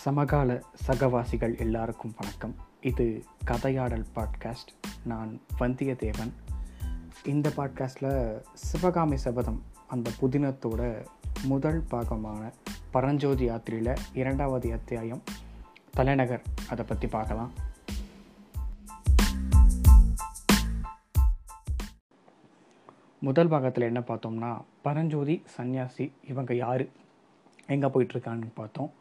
சமகால சகவாசிகள் எல்லாருக்கும் வணக்கம். இது கதையாடல் பாட்காஸ்ட். நான் வந்தியத்தேவன். இந்த பாட்காஸ்டில் சிவகாமி சபதம் அந்த புதினத்தோட முதல் பாகமான பரஞ்சோதி யாத்திரையில் இரண்டாவது அத்தியாயம் தலைநகர். அதை பற்றி பார்க்கலாம். முதல் பாகத்தில் என்ன பார்த்தோம்னா பரஞ்சோதி சன்னியாசி இவங்க யார்? எங்கே போயிட்டுருக்கான்னு பார்த்தோம்.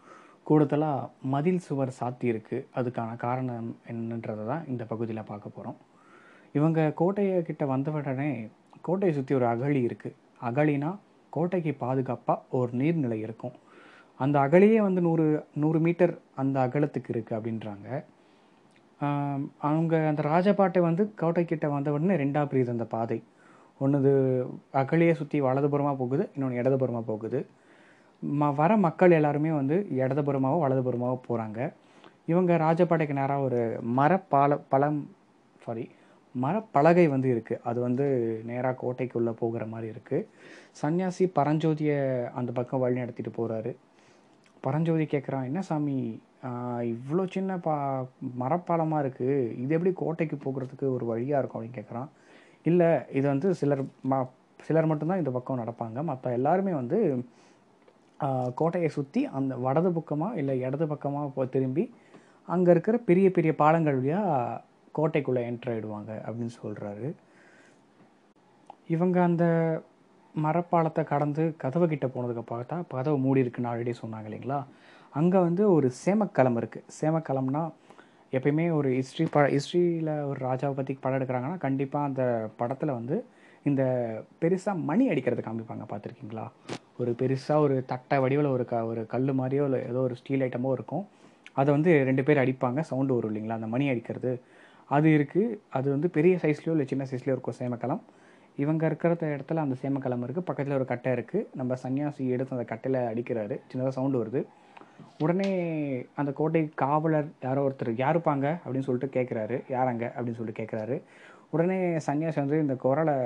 கூடுதலாக மதில் சுவர் சாத்தியிருக்கு அதுக்கான காரணம் என்னன்றதை தான் இந்த பகுதியில் பார்க்க போகிறோம் இவங்க கோட்டையை கிட்ட வந்த உடனே கோட்டையை சுற்றி ஒரு அகழி இருக்குது அகழினா கோட்டைக்கு பாதுகாப்பாக ஒரு நீர்நிலை இருக்கும். அந்த அகழியே வந்து நூறு நூறு மீட்டர் அந்த அகலத்துக்கு இருக்குது அப்படின்றாங்க. அவங்க அந்த ராஜபாட்டை வந்து கோட்டைக்கிட்ட வந்த உடனே ரெண்டாக பிரியுது அந்த பாதை. ஒன்று அகழியை சுற்றி வலதுபுறமாக போகுது இன்னொன்று இடதுபுறமாக போகுது. ம வர மக்கள் எல்லாருமே வந்து இடதுபுறமாகவும் வலதுபுறமாகவும் போகிறாங்க இவங்க ராஜபாடைக்கு நேராக ஒரு மரப்பால பழம் சாரி மரப்பலகை வந்து இருக்குது அது வந்து நேராக கோட்டைக்குள்ளே போகிற மாதிரி இருக்குது சன்னியாசி பரஞ்சோதியை அந்த பக்கம் வழி நடத்திட்டு போகிறாரு பரஞ்சோதி கேட்குறான் என்ன சாமி இவ்வளோ சின்ன பா மரப்பாலமாக இருக்குது இது எப்படி கோட்டைக்கு போகிறதுக்கு ஒரு வழியாக இருக்கும்? அப்படின்னு கேட்குறான் இல்லை இது வந்து சிலர் ம சிலர் மட்டும்தான் இந்த பக்கம் நடப்பாங்க. மற்ற எல்லாருமே வந்து கோட்டையை சுற்றி அந்த வடது பக்கமாக இல்லை இடது பக்கமாக போ திரும்பி அங்கே இருக்கிற பெரிய பெரிய பாலங்கள் வழியாக கோட்டைக்குள்ளே என்ட்ரு ஆகிடுவாங்க அப்படின்னு சொல்கிறாரு இவங்க அந்த மரப்பாலத்தை கடந்து கதவு கிட்டே போனதுக்கு பார்த்தா கதவு மூடி இருக்குன்னு ஆல்ரெடி சொன்னாங்க இல்லைங்களா? அங்கே வந்து ஒரு சேமக்கலம் இருக்குது சேமக்கலம்னா எப்பயுமே ஒரு ஹிஸ்ட்ரி ப ஹிஸ்ட்ரியில் ஒரு ராஜாவை பற்றி படம் எடுக்கிறாங்கன்னா கண்டிப்பாக அந்த படத்தில் வந்து இந்த பெருசாக மணி அடிக்கிறது காமிப்பாங்க. பார்த்துருக்கீங்களா? ஒரு பெருசாக ஒரு தட்டை வடிவில் ஒரு க ஒரு கல் மாதிரியோ இல்லை ஏதோ ஒரு ஸ்டீல் ஐட்டமோ இருக்கும். அதை வந்து ரெண்டு பேர் அடிப்பாங்க. சவுண்டு வரும் இல்லைங்களா? அந்த மணி அடிக்கிறது. அது இருக்குது அது வந்து பெரிய சைஸ்லேயோ இல்லை சின்ன சைஸ்லேயோ இருக்கும் சேமக்கலம். இவங்க இருக்கிற இடத்துல அந்த சேமக்கலம் இருக்குது பக்கத்தில் ஒரு கட்டை இருக்குது நம்ம சன்னியாசி எடுத்து அந்த கட்டையில் அடிக்கிறாரு. சின்னதாக சவுண்டு வருது. உடனே அந்த கோட்டை காவலர் யாரோ ஒருத்தர் யாருப்பாங்க அப்படின்னு சொல்லிட்டு கேட்குறாரு யாரங்க அப்படின்னு சொல்லிட்டு கேட்குறாரு உடனே சன்னியாசி வந்து இந்த குரலை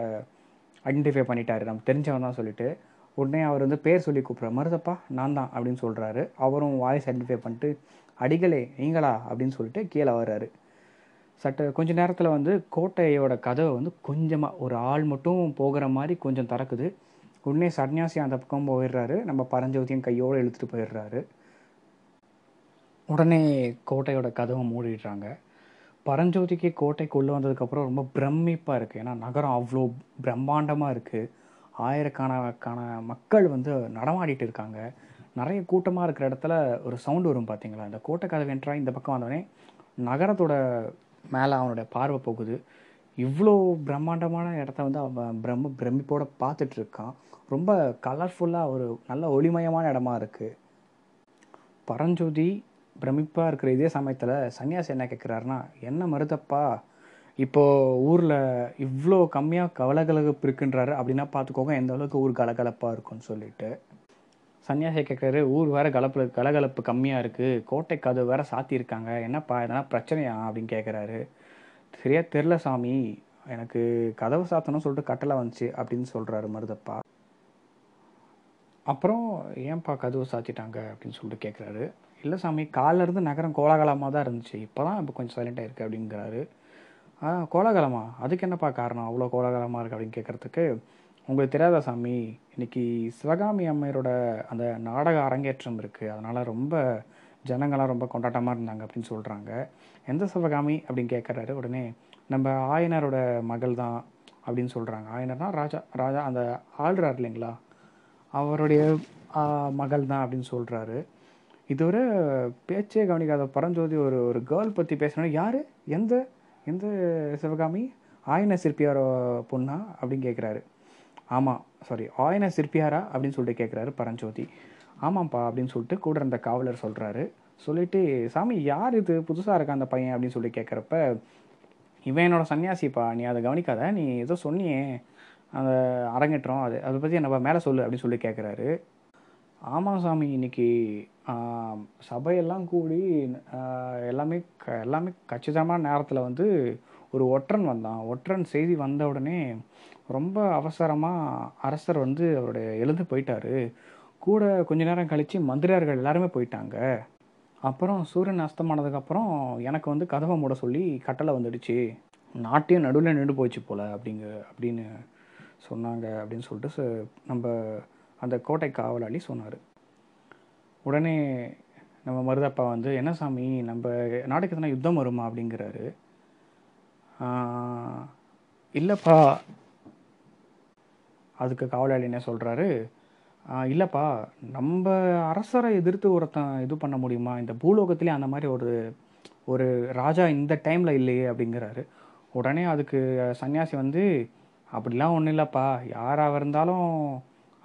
ஐடென்டிஃபை பண்ணிட்டாரு. நம்ம தெரிஞ்சவன் தான் சொல்லிட்டு. உடனே அவர் வந்து பேர் சொல்லி கூப்பிட்ற மருதப்பா நான் தான் அப்படின்னு சொல்கிறாரு அவரும் வாய்ஸ் ஐடென்டிஃபை பண்ணிட்டு அடிகளே நீங்களா? அப்படின்னு சொல்லிட்டு கீழே வர்றாரு. சட்ட கொஞ்ச நேரத்தில் வந்து கோட்டையோட கதவை வந்து கொஞ்சமாக ஒரு ஆள் மட்டும் போகிற மாதிரி கொஞ்சம் திறக்குது. உடனே சன்னியாசி அந்த பக்கம் போயிடுறாரு. நம்ம பரஞ்சோதியும் கையோடு இழுத்துட்டு போயிடுறாரு. உடனே கோட்டையோட கதவை மூடிடுறாங்க. பரஞ்சோதிக்கு கோட்டைக்குள்ளே வந்ததுக்கப்புறம் ரொம்ப பிரமிப்பாக இருக்குது ஏன்னா நகரம் அவ்வளோ பிரம்மாண்டமாக இருக்குது ஆயிரக்கணக்கான மக்கள் வந்து நடமாடிட்டு இருக்காங்க. நிறைய கூட்டமாக இருக்கிற இடத்துல ஒரு சவுண்டு வரும் பார்த்தீங்களா இந்த கோட்டை என்றால் இந்த பக்கம் வந்தவொடனே நகரத்தோட மேலே அவனுடைய பார்வை போகுது. இவ்வளோ பிரம்மாண்டமான இடத்த வந்து அவன் பிரம்ம பிரமிப்போட பார்த்துட்டு இருக்கான். ரொம்ப கலர்ஃபுல்லாக ஒரு நல்ல ஒளிமயமான இடமா இருக்குது பரஞ்சோதி பிரமிப்பாக இருக்கிற இதே சமயத்தில் சன்னியாசி என்ன கேட்குறாருன்னா என்ன மருதப்பா இப்போது ஊரில் இவ்வளோ கம்மியாக கவலகலப்பு இருக்குன்றாரு அப்படின்னா பார்த்துக்கோங்க எந்த அளவுக்கு ஊர் கலகலப்பாக இருக்கும்னு சொல்லிட்டு. சன்னியாசி கேட்குறாரு ஊர் வேற கலப்பு கலகலப்பு கம்மியாக இருக்குது கோட்டை கதவு வேற சாத்தியிருக்காங்க என்னப்பா எதனா பிரச்சனையா அப்படின்னு கேட்குறாரு சரியா தெரில சாமி எனக்கு கதவு சாத்தணும்னு சொல்லிட்டு கட்டளை வந்துச்சு அப்படின்னு சொல்கிறாரு மருதப்பா. அப்புறம் ஏன்பா கதவு சாத்திட்டாங்க அப்படின்னு சொல்லிட்டு கேட்குறாரு இல்லை சாமி காலைல இருந்து நகரம் கோலாகலமாக தான் இருந்துச்சு இப்போ தான் இப்போ கொஞ்சம் சைலண்டாக இருக்குது அப்படிங்கிறாரு. கோலாகலமா? அதுக்கு என்னப்பா காரணம்? அவ்வளோ கோலாகலமாக இருக்குது அப்படின்னு கேட்குறதுக்கு உங்களுக்கு தெரியாத சாமி? இன்னைக்கு சிவகாமி அம்மையரோட அந்த நாடக அரங்கேற்றம் இருக்குது அதனால் ரொம்ப ஜனங்களாம் ரொம்ப கொண்டாட்டமாக இருந்தாங்க அப்படின்னு சொல்கிறாங்க எந்த சிவகாமி அப்படின்னு கேட்குறாரு உடனே நம்ம ஆயனரோட மகள் தான் அப்படின்னு சொல்கிறாங்க ஆயனர்னா ராஜா ராஜா அந்த ஆள்றார் இல்லைங்களா? அவருடைய மகள் தான் அப்படின்னு சொல்கிறாரு இதுவரை பேச்சே கவனிக்காத பரஞ்சோதி ஒரு ஒரு கேர்ள் பற்றி பேசுனோன்னா யார்? எந்த எந்த சிவகாமி ஆயின சிற்பியார பொண்ணா அப்படின்னு கேட்குறாரு ஆமாம் சாரி ஆயின சிற்பியாரா அப்படின்னு சொல்லிட்டு கேட்குறாரு பரஞ்சோதி. ஆமாம்ப்பா அப்படின்னு சொல்லிட்டு கூட இருந்த காவலர் சொல்கிறாரு சொல்லிட்டு சாமி யார் இது? புதுசாக இருக்கா அந்த பையன்? அப்படின்னு சொல்லி கேட்குறப்ப இவன் என்னோட சன்னியாசிப்பா. நீ அதை கவனிக்காத. நீ ஏதோ சொன்னியே. அந்த அரங்கேற்றம் அது. அதை பற்றி என்னப்பா மேலே சொல்லு. அப்படின்னு சொல்லி கேட்குறாரு ஆமாம் சாமி இன்னைக்கு சபையெல்லாம் கூடி எல்லாமே க எல்லாமே கச்சிதமான நேரத்தில் வந்து ஒரு ஒற்றன் வந்தான். ஒற்றன் செய்தி வந்த உடனே ரொம்ப அவசரமாக அரசர் வந்து அவருடைய எழுந்து போயிட்டாரு. கூட கொஞ்ச நேரம் கழித்து மந்திரியார்கள் எல்லாருமே போயிட்டாங்க. அப்புறம் சூரியன் அஸ்தமானதுக்கப்புறம் எனக்கு வந்து கதவை மூட சொல்லி கட்டளை வந்துடுச்சு. நாட்டையும் நடுவில் நின்று போச்சு போல் அப்படிங்க அப்படின்னு சொன்னாங்க அப்படின்னு சொல்லிட்டு ச- நம்ம அந்த கோட்டை காவலாளி சொன்னார். உடனே நம்ம மருதப்பா வந்து என்ன சாமி நம்ம நாட்டுக்கு எதனா யுத்தம் வருமா? அப்படிங்கிறாரு. இல்லைப்பா. அதுக்கு காவலாளி என்ன சொல்கிறாரு இல்லைப்பா நம்ம அரசரை எதிர்த்து ஒருத்தன் இது பண்ண முடியுமா? இந்த பூலோகத்திலே அந்த மாதிரி ஒரு ஒரு ராஜா இந்த டைமில் இல்லையே அப்படிங்கிறாரு. உடனே அதுக்கு சன்னியாசி வந்து அப்படிலாம் ஒன்றும் இல்லைப்பா. யாராக இருந்தாலும்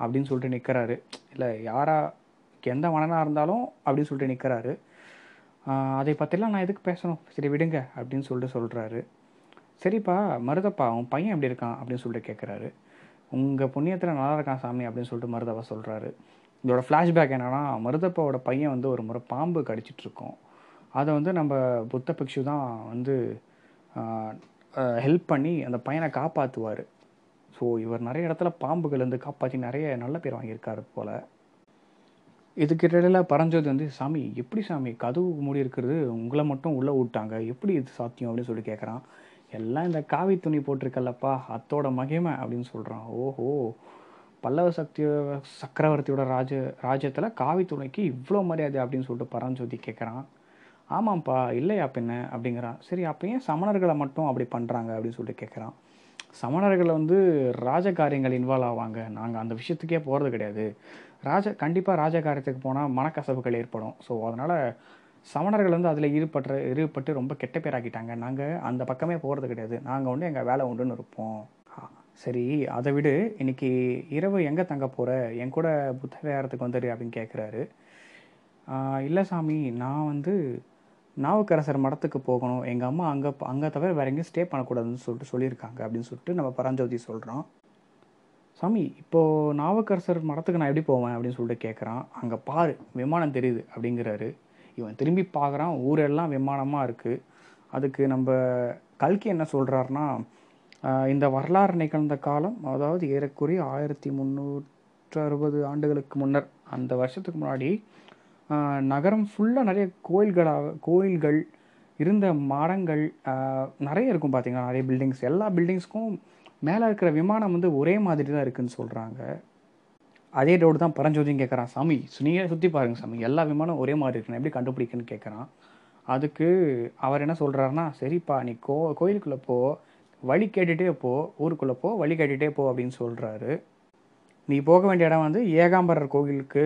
அப்படின்னு சொல்லிட்டு நிற்கிறாரு இல்லை யாரா எந்த மனனாக இருந்தாலும் அப்படின்னு சொல்லிட்டு நிற்கிறாரு அதை பற்றிலாம் நான் எதுக்கு பேசணும்? சரி விடுங்க அப்படின்னு சொல்லிட்டு சொல்கிறாரு சரிப்பா மருதப்பா உன் பையன் எப்படி இருக்கான்? அப்படின்னு சொல்லிட்டு கேட்குறாரு உங்கள் புண்ணியத்தில் நல்லா இருக்கான் சாமி அப்படின்னு சொல்லிட்டு மருதப்பா சொல்கிறாரு இதோட ஃப்ளாஷ்பேக் என்னென்னா மருதப்பாவோட பையன் வந்து ஒரு முறை பாம்பு கடிச்சிட்ருக்கோம் அதை வந்து நம்ம புத்த பிக்ஷு தான் வந்து ஹெல்ப் பண்ணி அந்த பையனை காப்பாற்றுவார் ஸோ இவர் நிறைய இடத்துல பாம்புகள் வந்து காப்பாற்றி நிறைய நல்ல பேர் வாங்கியிருக்காரு போல். இதுக்கு இடையில பரஞ்சோதி வந்து சாமி எப்படி சாமி? கதவு மூடி இருக்கிறது உங்களை மட்டும் உள்ளே விட்டாங்க. எப்படி இது சாத்தியம்? அப்படின்னு சொல்லி கேட்குறான் எல்லாம் இந்த காவி துணி போட்டிருக்கல்லப்பா அத்தோட மகிமை அப்படின்னு சொல்கிறான் ஓஹோ. பல்லவ சக்தி சக்கரவர்த்தியோட ராஜ ராஜ்யத்தில் காவி துணைக்கு இவ்வளோ மரியாதை அப்படின்னு சொல்லிட்டு பரஞ்சோதி கேட்குறான் ஆமாம்ப்பா இல்லையா பின்ன? அப்படிங்கிறான். சரி அப்போ ஏன் சமணர்களை மட்டும் அப்படி பண்ணுறாங்க அப்படின்னு சொல்லிட்டு கேட்குறான் சமணர்கள் வந்து ராஜகாரியங்கள் இன்வால்வ் ஆவாங்க. நாங்கள் அந்த விஷயத்துக்கே போகிறது கிடையாது. ராஜ கண்டிப்பாக ராஜகாரியத்துக்கு போனால் மனக்கசப்புகள் ஏற்படும். ஸோ அதனால் சமணர்கள் வந்து அதில் ஈடுபட்டு ஈடுபட்டு ரொம்ப கெட்ட பேராக்கிட்டாங்க. நாங்கள் அந்த பக்கமே போகிறது கிடையாது. நாங்கள் வந்து எங்கள் வேலை உண்டுன்னு இருப்போம். சரி அதை விடு. இன்றைக்கி இரவு எங்கே தங்க போகிற என் கூட புத்த விகாரத்துக்கு வந்துடு அப்படின்னு கேட்குறாரு இல்லை சாமி நான் வந்து நாவுக்கரசர் மடத்துக்கு போகணும். எங்கள் அம்மா அங்கே அங்கே தவிர வேற எங்கேயும் ஸ்டே பண்ணக்கூடாதுன்னு சொல்லிட்டு சொல்லியிருக்காங்க அப்படின்னு சொல்லிட்டு நம்ம பரஞ்சோதி சொல்கிறோம் சாமி இப்போது நாவுக்கரசர் மடத்துக்கு நான் எப்படி போவேன் அப்படின்னு சொல்லிட்டு கேட்குறான் அங்கே பாரு விமானம் தெரியுது அப்படிங்கிறாரு. இவன் திரும்பி பார்க்குறான் ஊரெல்லாம் விமானமாக இருக்குது அதுக்கு நம்ம கல்கி என்ன சொல்கிறாருன்னா இந்த வரலாறு நிகழ்ந்த காலம் அதாவது ஏறக்குறைய ஆயிரத்தி முந்நூற்று அறுபது ஆண்டுகளுக்கு முன்னர் அந்த வருஷத்துக்கு முன்னாடி நகரம் ஃபுல்லாக நிறைய கோயில்களாக கோயில்கள் இருந்த மரங்கள் நிறைய இருக்கும் பார்த்தீங்கன்னா நிறைய பில்டிங்ஸ் எல்லா பில்டிங்ஸ்க்கும் மேலே இருக்கிற விமானம் வந்து ஒரே மாதிரி தான் இருக்குதுன்னு சொல்கிறாங்க அதே ரோடு தான் பரஞ்சோதியும் கேட்குறான் சாமி நீங்களே சுற்றி பாருங்கள் சாமி. எல்லா விமானம் ஒரே மாதிரி இருக்கு எப்படி கண்டுபிடிக்குன்னு கேட்குறான் அதுக்கு அவர் என்ன சொல்கிறாருன்னா சரிப்பா நீ கோ கோயிலுக்குள்ளே போ வழி கேட்டுகிட்டே போ ஊருக்குள்ளே போ வழி கேட்டுகிட்டே போ அப்படின்னு சொல்கிறாரு நீ போக வேண்டிய இடம் வந்து ஏகாம்பரர் கோவிலுக்கு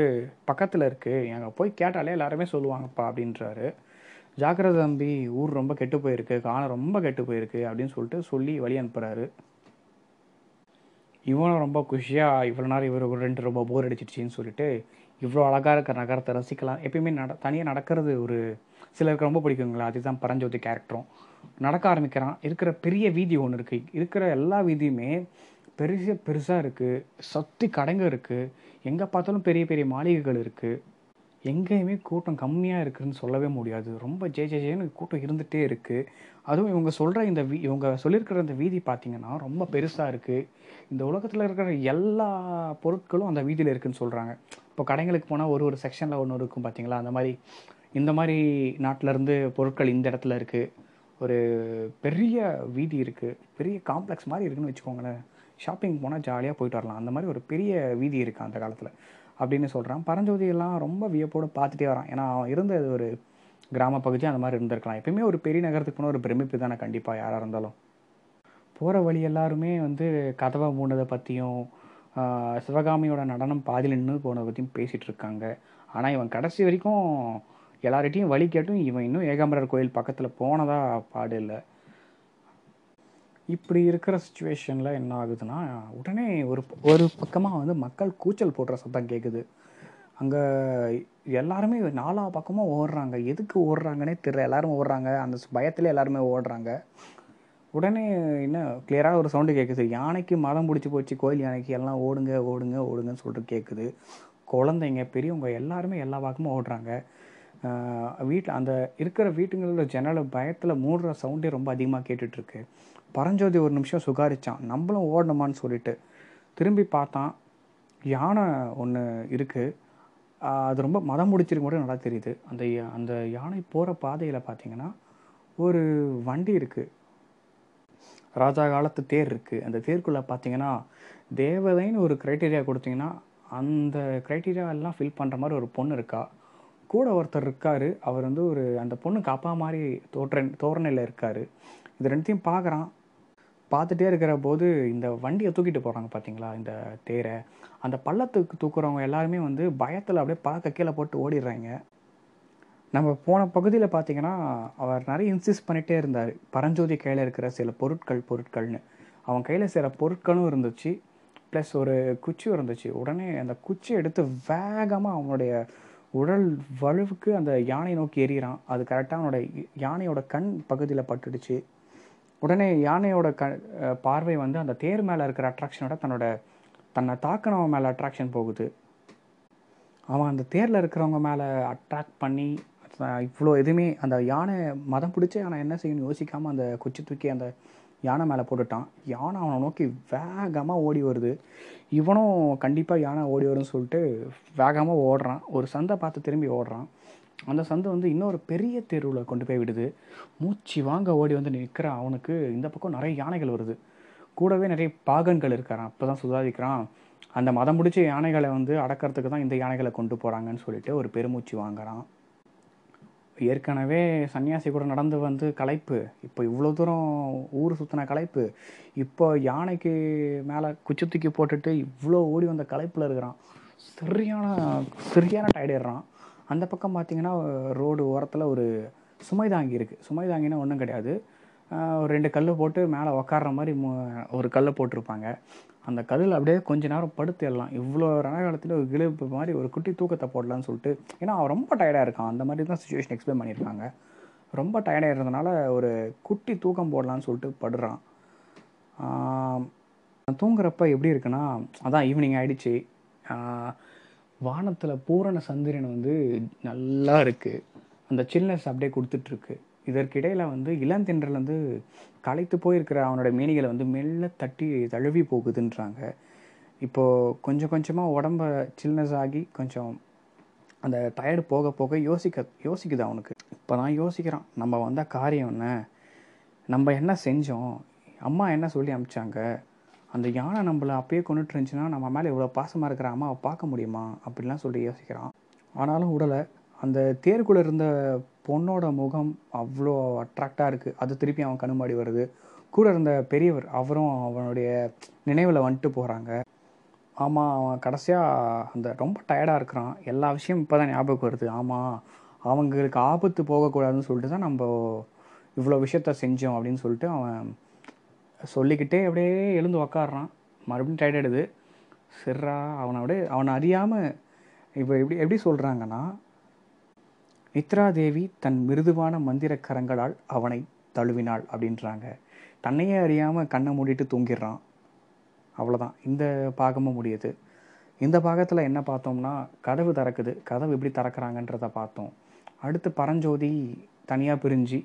பக்கத்தில் இருக்குது அங்கே போய் கேட்டாலே எல்லாருமே சொல்லுவாங்கப்பா அப்படின்றாரு. ஜாக்கிரத தம்பி ஊர் ரொம்ப கெட்டு போயிருக்கு காலம் ரொம்ப கெட்டு போயிருக்கு அப்படின்னு சொல்லிட்டு சொல்லி வழி அனுப்புகிறாரு இவனும் ரொம்ப குஷியாக இவ்வளோ நேரம் இவர் ஒரு ரெண்டு ரொம்ப போர் அடிச்சிடுச்சின்னு சொல்லிட்டு இவ்வளோ அழகாக இருக்கிற நகரத்தை ரசிக்கலாம். எப்பயுமே நட தனியாக நடக்கிறது ஒரு சிலருக்கு ரொம்ப பிடிக்குங்களா? அதுதான் பரஞ்சோதி கேரக்டரும் நடக்க ஆரம்பிக்கிறான். இருக்கிற பெரிய வீதி ஒன்று இருக்குது இருக்கிற எல்லா வீதியுமே பெருசு பெருசாக இருக்குது சத்தி கடைங்க இருக்குது எங்கே பார்த்தாலும் பெரிய பெரிய மாளிகைகள் இருக்குது எங்கேயுமே கூட்டம் கம்மியாக இருக்குதுன்னு சொல்லவே முடியாது. ரொம்ப ஜே ஜே ஜேன்னு கூட்டம் இருந்துகிட்டே இருக்குது அதுவும் இவங்க சொல்கிற இந்த வீ இவங்க சொல்லியிருக்கிற இந்த வீதி பார்த்திங்கன்னா ரொம்ப பெருசாக இருக்குது இந்த உலகத்தில் இருக்கிற எல்லா பொருட்களும் அந்த வீதியில் இருக்குதுன்னு சொல்கிறாங்க இப்போ கடைங்களுக்கு போனால் ஒரு ஒரு செக்ஷனில் ஒன்று இருக்கும் பார்த்தீங்களா? அந்த மாதிரி இந்த மாதிரி நாட்டிலருந்து பொருட்கள் இந்த இடத்துல இருக்குது ஒரு பெரிய வீதி இருக்குது பெரிய காம்ப்ளெக்ஸ் மாதிரி இருக்குன்னு வச்சுக்கோங்களேன். ஷாப்பிங் போனால் ஜாலியாக போயிட்டு வரலாம். அந்த மாதிரி ஒரு பெரிய வீதி இருக்குது அந்த காலத்தில். அப்படின்னு சொல்கிறான் பரஞ்சோதி எல்லாம் ரொம்ப வியப்போடு பார்த்துட்டே வரான். ஏன்னா அவன் இருந்தது ஒரு கிராம பகுதி அந்த மாதிரி இருந்திருக்கலாம். எப்பயுமே ஒரு பெரிய நகரத்துக்கு போனால் ஒரு பிரமிப்பு தானே கண்டிப்பாக யாராக இருந்தாலும். போகிற வழி எல்லாருமே வந்து கதவை மூணதை பற்றியும் சிவகாமியோட நடனம் பாதியில் நின்று போனதை பற்றியும் பேசிகிட்டு இருக்காங்க. ஆனால் இவன் கடைசி வரைக்கும் எல்லார்கிட்டையும் வழி கேட்டும். இவன் இன்னும் ஏகாம்பரர் கோயில் பக்கத்தில் போனதாக பாடு இல்லை. இப்படி இருக்கிற சுச்சுவேஷனில் என்ன ஆகுதுன்னா உடனே ஒரு ஒரு பக்கமாக வந்து மக்கள் கூச்சல் போடுற சத்தம் கேட்குது அங்கே எல்லாருமே நாலா பக்கமாக ஓடுறாங்க. எதுக்கு ஓடுறாங்கன்னே தெரியல. எல்லாரும் ஓடுறாங்க. அந்த பயத்தில் எல்லாருமே ஓடுறாங்க. உடனே என்ன கிளியராக ஒரு சவுண்டு கேட்குது யானைக்கு மதம் பிடிச்சி போச்சு கோயில் யானைக்கு எல்லாம் ஓடுங்க ஓடுங்க ஓடுங்கன்னு சொல்லிட்டு கேட்குது குழந்தைங்க பெரியவங்க எல்லாருமே எல்லா பக்கமும் ஓடுறாங்க. வீட்டில் அந்த இருக்கிற வீட்டுங்களோட ஜன்னலை பயத்தில் மூடுற சவுண்டே ரொம்ப அதிகமாக கேட்டுட்ருக்கு பரஞ்சோதி ஒரு நிமிஷம் சுகாரிச்சான். நம்மளும் ஓடணுமான்னு சொல்லிட்டு. திரும்பி பார்த்தான் யானை ஒன்று இருக்குது அது ரொம்ப மதம் முடிச்சிருக்கு மட்டும் நல்லா தெரியுது. அந்த அந்த யானை போகிற பாதையில் பார்த்தீங்கன்னா ஒரு வண்டி இருக்குது ராஜா காலத்து தேர் இருக்குது அந்த தேருக்குள்ளே பார்த்தீங்கன்னா தேவதைன்னு ஒரு க்ரைட்டீரியா கொடுத்தீங்கன்னா அந்த க்ரைட்டீரியா எல்லாம் ஃபில் பண்ணுற மாதிரி ஒரு பொண்ணு இருக்கா. கூட ஒருத்தர் இருக்கார். அவர் வந்து ஒரு அந்த பொண்ணுக்கு அப்பா மாதிரி தோற்ற தோரணையில் இருக்கார். இது ரெண்டுத்தையும் பார்க்குறான் பார்த்துட்டே இருக்கிற போது இந்த வண்டியை தூக்கிட்டு போகிறாங்க பார்த்தீங்களா இந்த தேரை. அந்த பள்ளத்துக்கு தூக்குறவங்க எல்லாருமே வந்து பயத்தில் அப்படியே பழக்க கீழே போட்டு ஓடிடுறாங்க. நம்ம போன பகுதியில் பார்த்தீங்கன்னா அவர் நிறைய இன்சிஸ்ட் பண்ணிகிட்டே இருந்தார். பரஞ்சோதி கையில் இருக்கிற சில பொருட்கள் பொருட்கள்னு. அவன் கையில் சில பொருட்களும் இருந்துச்சு. ப்ளஸ் ஒரு குச்சியும் இருந்துச்சு. உடனே அந்த குச்சியை எடுத்து வேகமாக அவனுடைய உடல் வலுவுக்கு அந்த யானை நோக்கி எறிகிறான் அது கரெக்டாக அவனோட யானையோட கண் பகுதியில் பட்டுடுச்சு. உடனே யானையோட க பார்வை வந்து அந்த தேர் மேலே இருக்கிற அட்ராக்ஷனோட தன்னோட தன்னை தாக்கினவன் மேலே அட்ராக்ஷன் போகுது. அவன் அந்த தேரில் இருக்கிறவங்க மேலே அட்ராக்ட் பண்ணி இவ்வளோ எதுவுமே அந்த யானை மதம் பிடிச்சி யானை என்ன செய்யணும் யோசிக்காமல் அந்த குச்சி தூக்கி அந்த யானை மேலே போட்டுட்டான். யானை அவனை நோக்கி வேகமாக ஓடி வருது. இவனும் கண்டிப்பாக யானை ஓடி வரும்னு சொல்லிட்டு வேகமாக ஓடுறான். ஒரு சந்தை பார்த்து திரும்பி ஓடுறான். அந்த சந்தை வந்து இன்னொரு பெரிய தெருவில் கொண்டு போய் விடுது. மூச்சு வாங்க ஓடி வந்து நிற்கிற அவனுக்கு இந்த பக்கம் நிறைய யானைகள் வருது. கூடவே நிறைய பாகன்கள் இருக்கிறான். அப்போ தான் சுதாரிக்கிறான். அந்த மதம் பிடிச்ச யானைகளை வந்து அடக்கிறதுக்கு தான் இந்த யானைகளை கொண்டு போகிறாங்கன்னு சொல்லிட்டு ஒரு பெருமூச்சு வாங்குறான். ஏற்கனவே சன்னியாசி கூட நடந்து வந்து களைப்பு. இப்போ இவ்வளோ தூரம் ஊர் சுற்றின களைப்பு. இப்போ யானைக்கு மேலே குச்சி தூக்கி போட்டுட்டு இவ்வளோ ஓடி வந்த களைப்பில் இருக்கிறான். சரியான சரியான டயர்டுறான் அந்த பக்கம் பார்த்தீங்கன்னா ரோடு ஓரத்தில் ஒரு சுமை தாங்கி இருக்குது சுமை தாங்கினா ஒன்றும் கிடையாது. ஒரு ரெண்டு கல் போட்டு மேலே உக்காடுற மாதிரி மு- ஒரு கல்லை போட்டிருப்பாங்க. அந்த கல்லில் அப்படியே கொஞ்ச நேரம் படுத்து எல்லாம் இவ்வளோ ரணகாலத்தில் ஒரு கிழிப்பு மாதிரி ஒரு குட்டி தூக்கத்தை போடலான்னு சொல்லிட்டு ஏன்னா அவன் ரொம்ப டயர்டாக இருக்கான். அந்த மாதிரி தான் சுச்சுவேஷன் எக்ஸ்பிளைன் பண்ணியிருக்காங்க. ரொம்ப டயர்டாக இருந்ததுனால ஒரு குட்டி தூக்கம் போடலான்னு சொல்லிட்டு படுறான். தூங்குறப்ப எப்படி இருக்குன்னா அதான் ஈவினிங் ஆகிடுச்சி வானத்தில் பூரண சந்திரன் வந்து நல்லா இருக்குது அந்த சில்னஸ் அப்படியே கொடுத்துட்ருக்கு. இதற்கிடையில் வந்து இளந்தென்றல் வந்து களைத்து போயிருக்கிற அவனோட மேனிகளை வந்து மெல்ல தட்டி தழுவி போகுதுன்றாங்க. இப்போது கொஞ்சம் கொஞ்சமாக உடம்ப சில்னஸ் ஆகி கொஞ்சம் அந்த டயர்டு போக போக யோசிக்க யோசிக்குது அவனுக்கு. இப்போ தான் யோசிக்கிறான். நம்ம வந்தால் காரியம் என்ன? நம்ம என்ன செஞ்சோம்? அம்மா என்ன சொல்லி அமிச்சாங்க? அந்த யானை நம்மளை அப்பயே கொண்டுட்டு இருந்துச்சுன்னா நம்ம மேலே இவ்வளோ பாசமாக இருக்கிறாமா அம்மாவை பார்க்க முடியுமா? அப்படிலாம் சொல்லி யோசிக்கிறான். ஆனாலும் விடலை அந்த தேருக்குள்ளே இருந்த பொண்ணோட முகம் அவ்வளோ அட்ராக்டாக இருக்குது அது திருப்பி அவன் கண்ணுமாடி வருது. கூட இருந்த பெரியவர் அவரும் அவனுடைய நினைவில் வந்துட்டு போகிறாங்க ஆமாம் அவன் கடைசியாக அந்த ரொம்ப டயர்டாக இருக்கிறான். எல்லா விஷயம் இப்போ தான் ஞாபகம் வருது. ஆமாம் அவங்களுக்கு ஆபத்து போகக்கூடாதுன்னு சொல்லிட்டு தான் நம்ம இவ்வளோ விஷயத்த செஞ்சோம் அப்படின்னு சொல்லிட்டு அவன் சொல்லிக்கிட்டே அப்படியே எழுந்து உக்காடுறான் மறுபடியும் டயர்ட் ஆயிடுது. அவனை அப்படியே அவனை அறியாமல் இப்போ எப்படி எப்படி சொல்கிறாங்கன்னா நித்ரா தேவி தன் மிருதுவான மந்திர கரங்களால் அவனை தழுவினாள் அப்படின்றாங்க. தன்னையே அறியாமல் கண்ணை மூடிட்டு தூங்கிடுறான். அவ்வளோதான் இந்த பாகமும் முடியுது. இந்த பாகத்தில் என்ன பார்த்தோம்னா கதவு திறக்குது. கதவு எப்படி திறக்கிறாங்கன்றத பார்த்தோம். அடுத்து பரஞ்சோதி தனியாக பிரிஞ்சு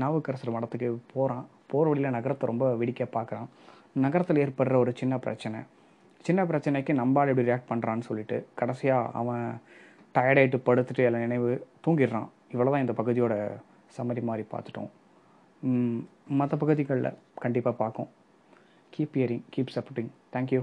நாவுக்கரசர் மடத்துக்கு போகிறான் போகிற வழியில் நகரத்தை ரொம்ப வேடிக்கை பார்க்குறான். நகரத்தில் ஏற்படுற ஒரு சின்ன பிரச்சனை. சின்ன பிரச்சனைக்கு நம்பால் எப்படி ரியாக்ட் பண்ணுறான்னு சொல்லிட்டு கடைசியாக அவன் டயர்டாயிட்டு படுத்துட்டு எல்லாம் நினைவு தூங்கிடுறான். இவ்வளோ தான் இந்த பகுதியோட சம்மதி மாதிரி பார்த்துட்டோம். மற்ற பகுதிகளில் கண்டிப்பாக பார்க்கும். Keep hearing keep supporting thank you